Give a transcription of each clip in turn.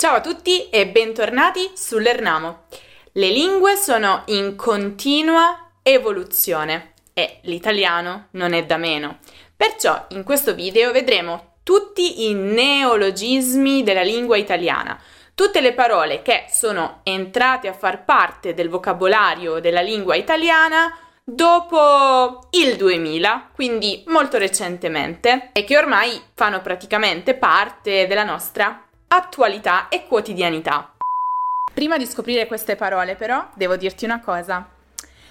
Ciao a tutti e bentornati sull'Ernamo. Le lingue sono in continua evoluzione e l'italiano non è da meno. Perciò in questo video vedremo tutti i neologismi della lingua italiana, tutte le parole che sono entrate a far parte del vocabolario della lingua italiana dopo il 2000, quindi molto recentemente, e che ormai fanno praticamente parte della nostra attualità e quotidianità. Prima di scoprire queste parole però devo dirti una cosa.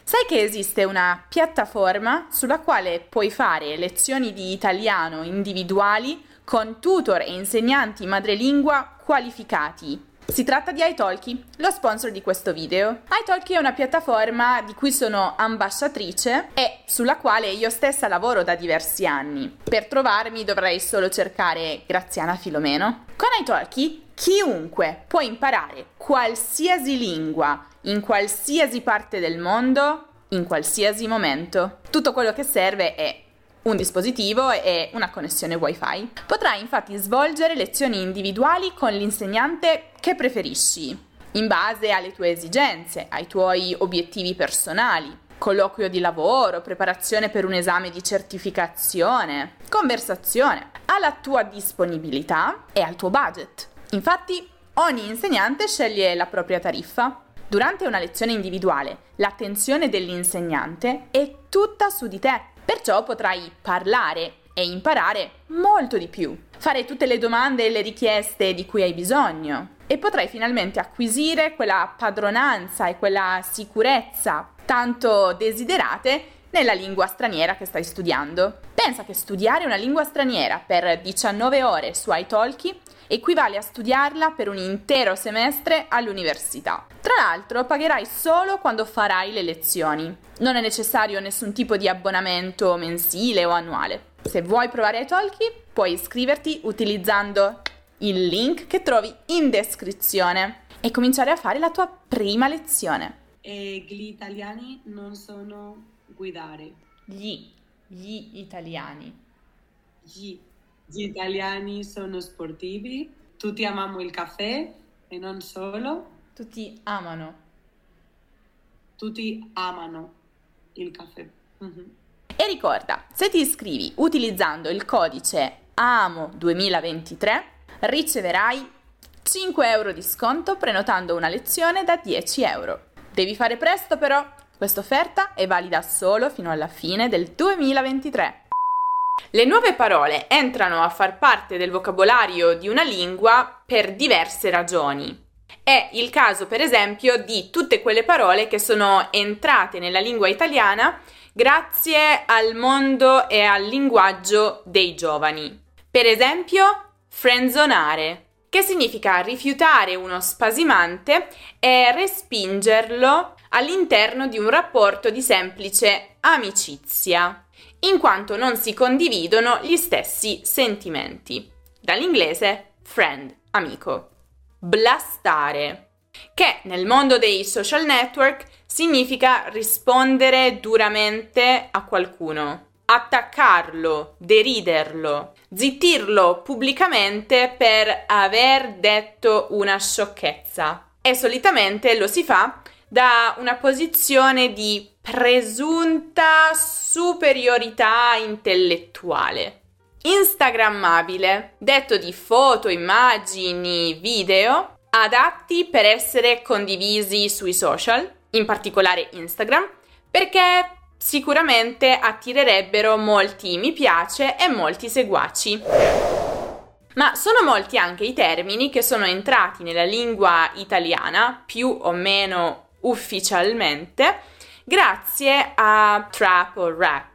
Sai che esiste una piattaforma sulla quale puoi fare lezioni di italiano individuali con tutor e insegnanti madrelingua qualificati si tratta di iTalki, lo sponsor di questo video. iTalki è una piattaforma di cui sono ambasciatrice e sulla quale io stessa lavoro da diversi anni. Per trovarmi dovrei solo cercare Graziana Filomeno. Con iTalki chiunque può imparare qualsiasi lingua in qualsiasi parte del mondo in qualsiasi momento. Tutto quello che serve è un dispositivo e una connessione wifi. Potrai infatti svolgere lezioni individuali con l'insegnante che preferisci, in base alle tue esigenze, ai tuoi obiettivi personali. Colloquio di lavoro, preparazione per un esame di certificazione, conversazione, alla tua disponibilità e al tuo budget. Infatti, ogni insegnante sceglie la propria tariffa. Durante una lezione individuale, l'attenzione dell'insegnante è tutta su di te Perciò potrai parlare e imparare molto di più, fare tutte le domande e le richieste di cui hai bisogno e potrai finalmente acquisire quella padronanza e quella sicurezza tanto desiderate nella lingua straniera che stai studiando. Pensa che studiare una lingua straniera per 19 ore su iTalki equivale a studiarla per un intero semestre all'università. Tra l'altro pagherai solo quando farai le lezioni. Non è necessario nessun tipo di abbonamento mensile o annuale. Se vuoi provare iTalki, puoi iscriverti utilizzando il link che trovi in descrizione e cominciare a fare la tua prima lezione. E gli italiani non sono guidare. Gli, gli italiani. Gli gli italiani sono sportivi, tutti amiamo il caffè e non solo. Tutti amano. Tutti amano il caffè. Mm-hmm. E ricorda, se ti iscrivi utilizzando il codice AMO2023 riceverai 5 euro di sconto prenotando una lezione da 10 euro. Devi fare presto però, questa offerta è valida solo fino alla fine del 2023. Le nuove parole entrano a far parte del vocabolario di una lingua per diverse ragioni. È il caso, per esempio, di tutte quelle parole che sono entrate nella lingua italiana grazie al mondo e al linguaggio dei giovani. Per esempio, frenzonare, che significa rifiutare uno spasimante e respingerlo all'interno di un rapporto di semplice amicizia in quanto non si condividono gli stessi sentimenti. Dall'inglese friend, amico. Blastare, che nel mondo dei social network significa rispondere duramente a qualcuno, attaccarlo, deriderlo, zittirlo pubblicamente per aver detto una sciocchezza. E solitamente lo si fa da una posizione di presunta superiorità intellettuale. Instagrammabile, detto di foto, immagini, video, adatti per essere condivisi sui social, in particolare Instagram, perché sicuramente attirerebbero molti mi piace e molti seguaci. Ma sono molti anche i termini che sono entrati nella lingua italiana, più o meno ufficialmente, grazie a trap o rap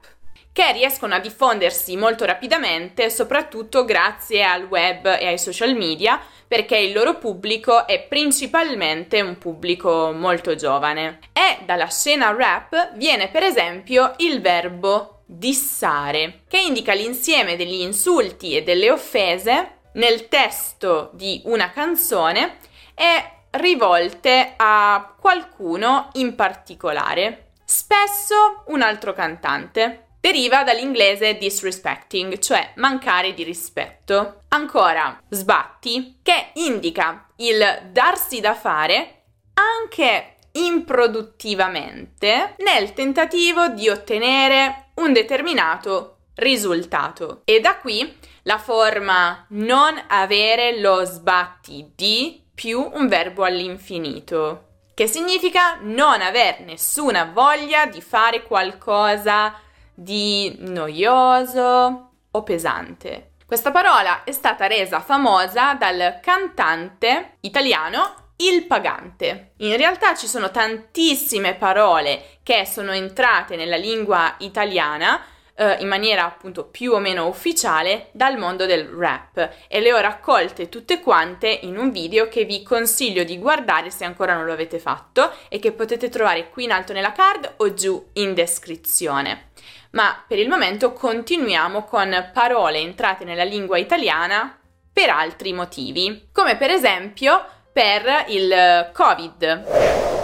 che riescono a diffondersi molto rapidamente, soprattutto grazie al web e ai social media, perché il loro pubblico è principalmente un pubblico molto giovane. E dalla scena rap viene per esempio il verbo dissare, che indica l'insieme degli insulti e delle offese nel testo di una canzone e rivolte a qualcuno in particolare, spesso un altro cantante. deriva dall'inglese disrespecting, cioè mancare di rispetto. Ancora, sbatti, che indica il darsi da fare anche improduttivamente nel tentativo di ottenere un determinato risultato. E da qui la forma non avere lo sbatti di più un verbo all'infinito, che significa non aver nessuna voglia di fare qualcosa di noioso o pesante. Questa parola è stata resa famosa dal cantante italiano il pagante. In realtà ci sono tantissime parole che sono entrate nella lingua italiana eh, in maniera appunto più o meno ufficiale dal mondo del rap e le ho raccolte tutte quante in un video che vi consiglio di guardare se ancora non lo avete fatto e che potete trovare qui in alto nella card o giù in descrizione. Ma per il momento continuiamo con parole entrate nella lingua italiana per altri motivi, come per esempio per il Covid.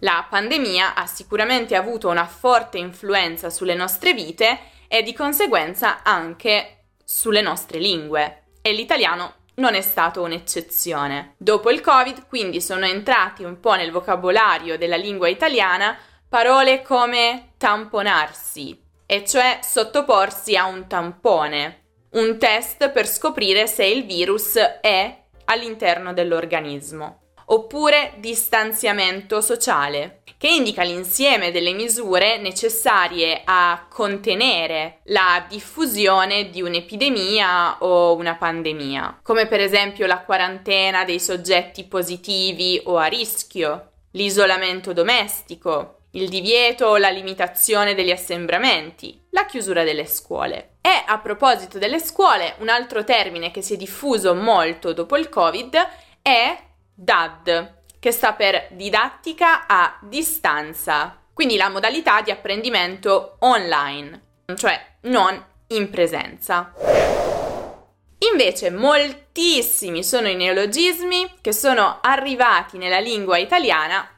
La pandemia ha sicuramente avuto una forte influenza sulle nostre vite e di conseguenza anche sulle nostre lingue e l'italiano non è stato un'eccezione. Dopo il Covid quindi sono entrati un po' nel vocabolario della lingua italiana parole come tamponarsi, e cioè sottoporsi a un tampone, un test per scoprire se il virus è all'interno dell'organismo, oppure distanziamento sociale, che indica l'insieme delle misure necessarie a contenere la diffusione di un'epidemia o una pandemia, come per esempio la quarantena dei soggetti positivi o a rischio, l'isolamento domestico, il divieto o la limitazione degli assembramenti, la chiusura delle scuole. E a proposito delle scuole, un altro termine che si è diffuso molto dopo il Covid è DAD, che sta per didattica a distanza, quindi la modalità di apprendimento online, cioè non in presenza. Invece moltissimi sono i neologismi che sono arrivati nella lingua italiana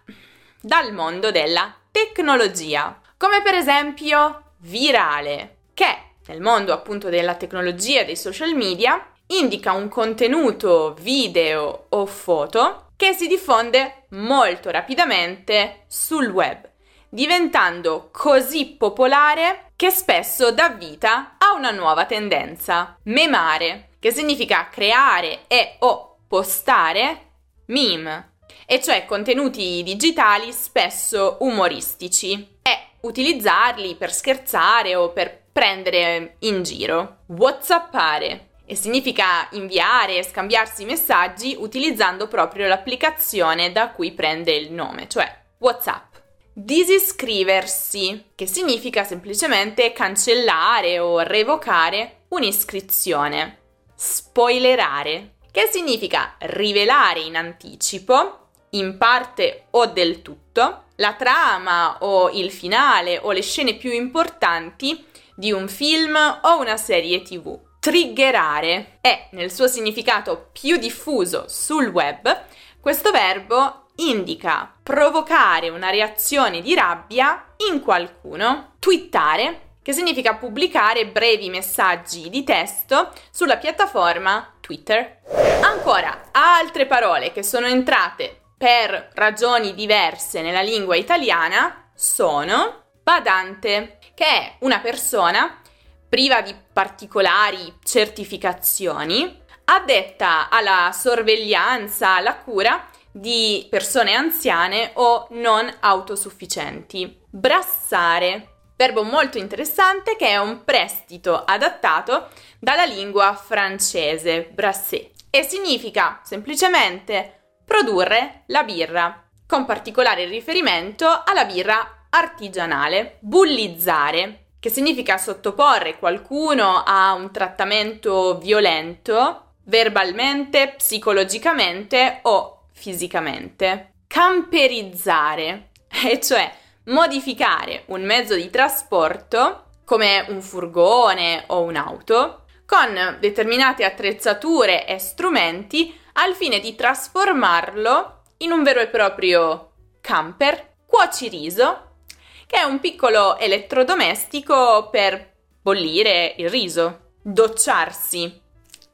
dal mondo della tecnologia, come per esempio virale, che nel mondo appunto della tecnologia e dei social media indica un contenuto video o foto che si diffonde molto rapidamente sul web, diventando così popolare che spesso dà vita a una nuova tendenza, memare, che significa creare e o postare meme, e cioè contenuti digitali spesso umoristici e utilizzarli per scherzare o per prendere in giro. Whatsappare e significa inviare e scambiarsi messaggi utilizzando proprio l'applicazione da cui prende il nome, cioè WhatsApp. Disiscriversi, che significa semplicemente cancellare o revocare un'iscrizione. Spoilerare, che significa rivelare in anticipo in parte o del tutto, la trama o il finale o le scene più importanti di un film o una serie tv. Triggerare è, nel suo significato più diffuso sul web, questo verbo indica provocare una reazione di rabbia in qualcuno. Twittare, che significa pubblicare brevi messaggi di testo sulla piattaforma Twitter. Ancora, altre parole che sono entrate per ragioni diverse nella lingua italiana sono badante, che è una persona priva di particolari certificazioni, addetta alla sorveglianza, alla cura di persone anziane o non autosufficienti. Brassare, verbo molto interessante che è un prestito adattato dalla lingua francese, brasser, e significa semplicemente produrre la birra, con particolare riferimento alla birra artigianale. Bullizzare, che significa sottoporre qualcuno a un trattamento violento, verbalmente, psicologicamente o fisicamente. Camperizzare, e cioè modificare un mezzo di trasporto come un furgone o un'auto con determinate attrezzature e strumenti al fine di trasformarlo in un vero e proprio camper cuociriso che è un piccolo elettrodomestico per bollire il riso. Docciarsi,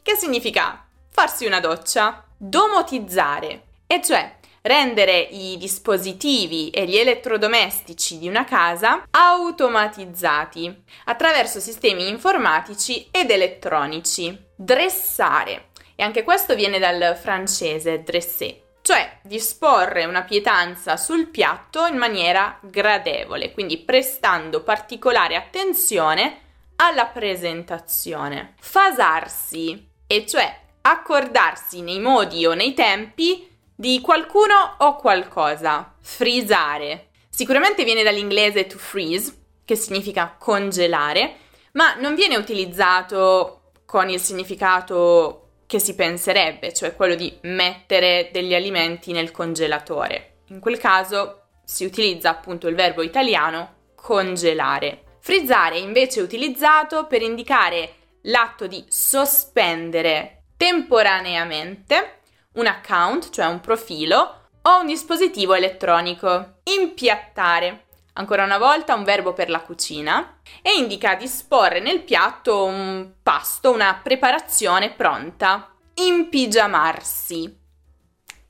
che significa farsi una doccia. Domotizzare, e cioè rendere i dispositivi e gli elettrodomestici di una casa automatizzati attraverso sistemi informatici ed elettronici. Dressare, e anche questo viene dal francese dresser, cioè disporre una pietanza sul piatto in maniera gradevole, quindi prestando particolare attenzione alla presentazione. Fasarsi, e cioè accordarsi nei modi o nei tempi di qualcuno o qualcosa. Frisare. Sicuramente viene dall'inglese to freeze, che significa congelare, ma non viene utilizzato con il significato che si penserebbe, cioè quello di mettere degli alimenti nel congelatore. In quel caso si utilizza appunto il verbo italiano congelare. Frizzare invece è utilizzato per indicare l'atto di sospendere temporaneamente un account, cioè un profilo, o un dispositivo elettronico. Impiattare, ancora una volta un verbo per la cucina, e indica disporre nel piatto un pasto, una preparazione pronta. Impigiamarsi,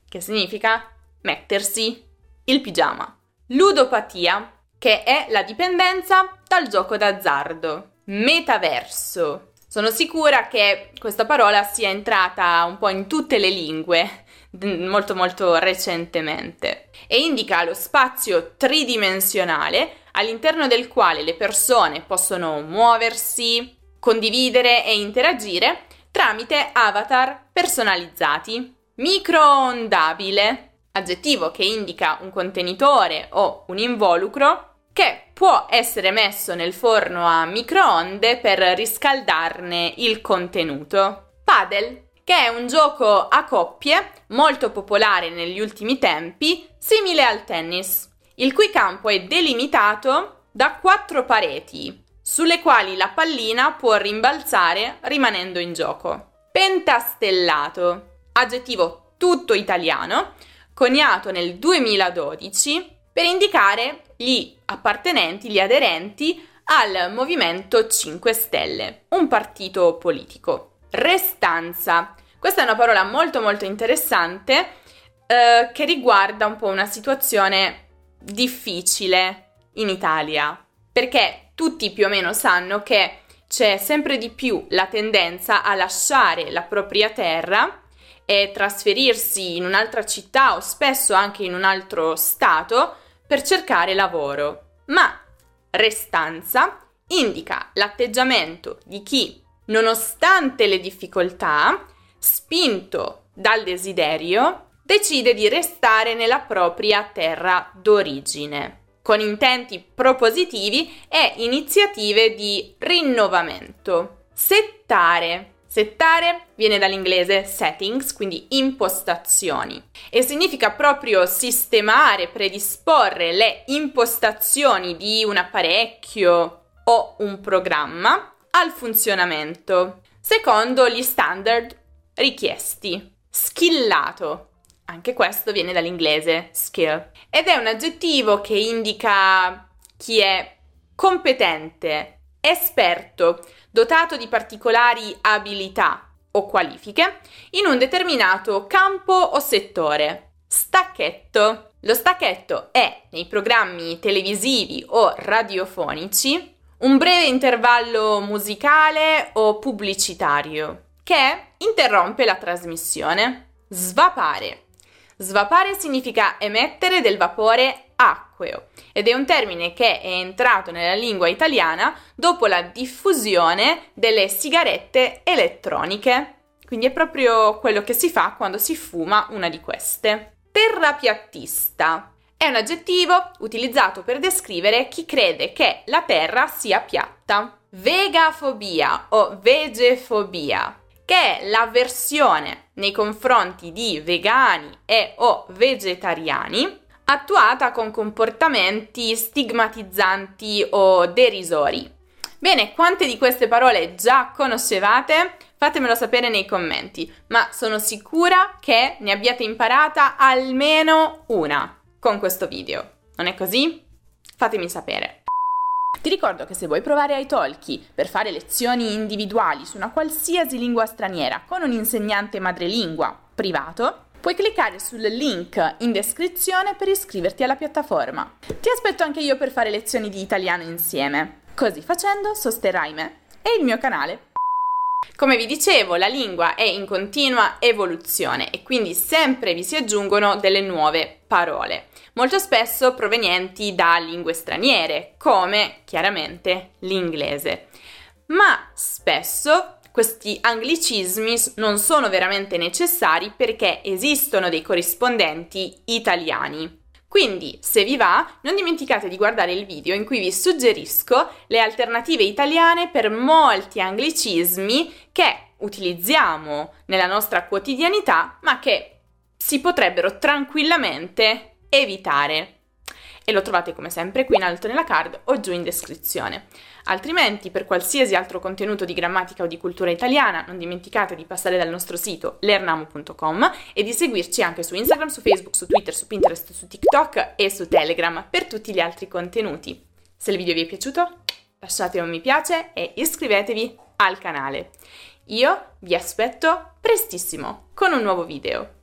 che significa mettersi il pigiama. Ludopatia, che è la dipendenza dal gioco d'azzardo. Metaverso, sono sicura che questa parola sia entrata un po' in tutte le lingue molto molto recentemente e indica lo spazio tridimensionale all'interno del quale le persone possono muoversi, condividere e interagire tramite avatar personalizzati. Microondabile, aggettivo che indica un contenitore o un involucro che può essere messo nel forno a microonde per riscaldarne il contenuto. Padel, che è un gioco a coppie molto popolare negli ultimi tempi, simile al tennis, il cui campo è delimitato da quattro pareti, sulle quali la pallina può rimbalzare rimanendo in gioco. Pentastellato, aggettivo tutto italiano, coniato nel 2012 per indicare gli appartenenti, gli aderenti al Movimento 5 Stelle, un partito politico. Restanza. Questa è una parola molto molto interessante eh, che riguarda un po' una situazione difficile in Italia, perché tutti più o meno sanno che c'è sempre di più la tendenza a lasciare la propria terra e trasferirsi in un'altra città o spesso anche in un altro stato per cercare lavoro, ma restanza indica l'atteggiamento di chi, nonostante le difficoltà, spinto dal desiderio, decide di restare nella propria terra d'origine, con intenti propositivi e iniziative di rinnovamento. Settare Settare viene dall'inglese settings, quindi impostazioni, e significa proprio sistemare, predisporre le impostazioni di un apparecchio o un programma al funzionamento, secondo gli standard richiesti. Skillato. Anche questo viene dall'inglese skill ed è un aggettivo che indica chi è competente, esperto, dotato di particolari abilità o qualifiche in un determinato campo o settore. Stacchetto. Lo stacchetto è, nei programmi televisivi o radiofonici, un breve intervallo musicale o pubblicitario che interrompe la trasmissione. Svapare. Svapare significa emettere del vapore acqueo ed è un termine che è entrato nella lingua italiana dopo la diffusione delle sigarette elettroniche. Quindi è proprio quello che si fa quando si fuma una di queste. Terrapiattista è un aggettivo utilizzato per descrivere chi crede che la Terra sia piatta. Vegafobia o vegefobia, che è l'avversione nei confronti di vegani e o vegetariani attuata con comportamenti stigmatizzanti o derisori. Bene, quante di queste parole già conoscevate? Fatemelo sapere nei commenti, ma sono sicura che ne abbiate imparata almeno una con questo video. Non è così? Fatemi sapere. Ti ricordo che se vuoi provare iTalki per fare lezioni individuali su una qualsiasi lingua straniera con un insegnante madrelingua privato, puoi cliccare sul link in descrizione per iscriverti alla piattaforma. Ti aspetto anche io per fare lezioni di italiano insieme. Così facendo sosterrai me e il mio canale. Come vi dicevo, la lingua è in continua evoluzione e quindi sempre vi si aggiungono delle nuove parole, molto spesso provenienti da lingue straniere, come chiaramente l'inglese. Ma spesso questi anglicismi non sono veramente necessari perché esistono dei corrispondenti italiani. Quindi, se vi va, non dimenticate di guardare il video in cui vi suggerisco le alternative italiane per molti anglicismi che utilizziamo nella nostra quotidianità, ma che si potrebbero tranquillamente evitare e lo trovate come sempre qui in alto nella card o giù in descrizione. Altrimenti, per qualsiasi altro contenuto di grammatica o di cultura italiana, non dimenticate di passare dal nostro sito lernamo.com e di seguirci anche su Instagram, su Facebook, su Twitter, su Pinterest, su TikTok e su Telegram per tutti gli altri contenuti. Se il video vi è piaciuto, lasciate un mi piace e iscrivetevi al canale. Io vi aspetto prestissimo con un nuovo video.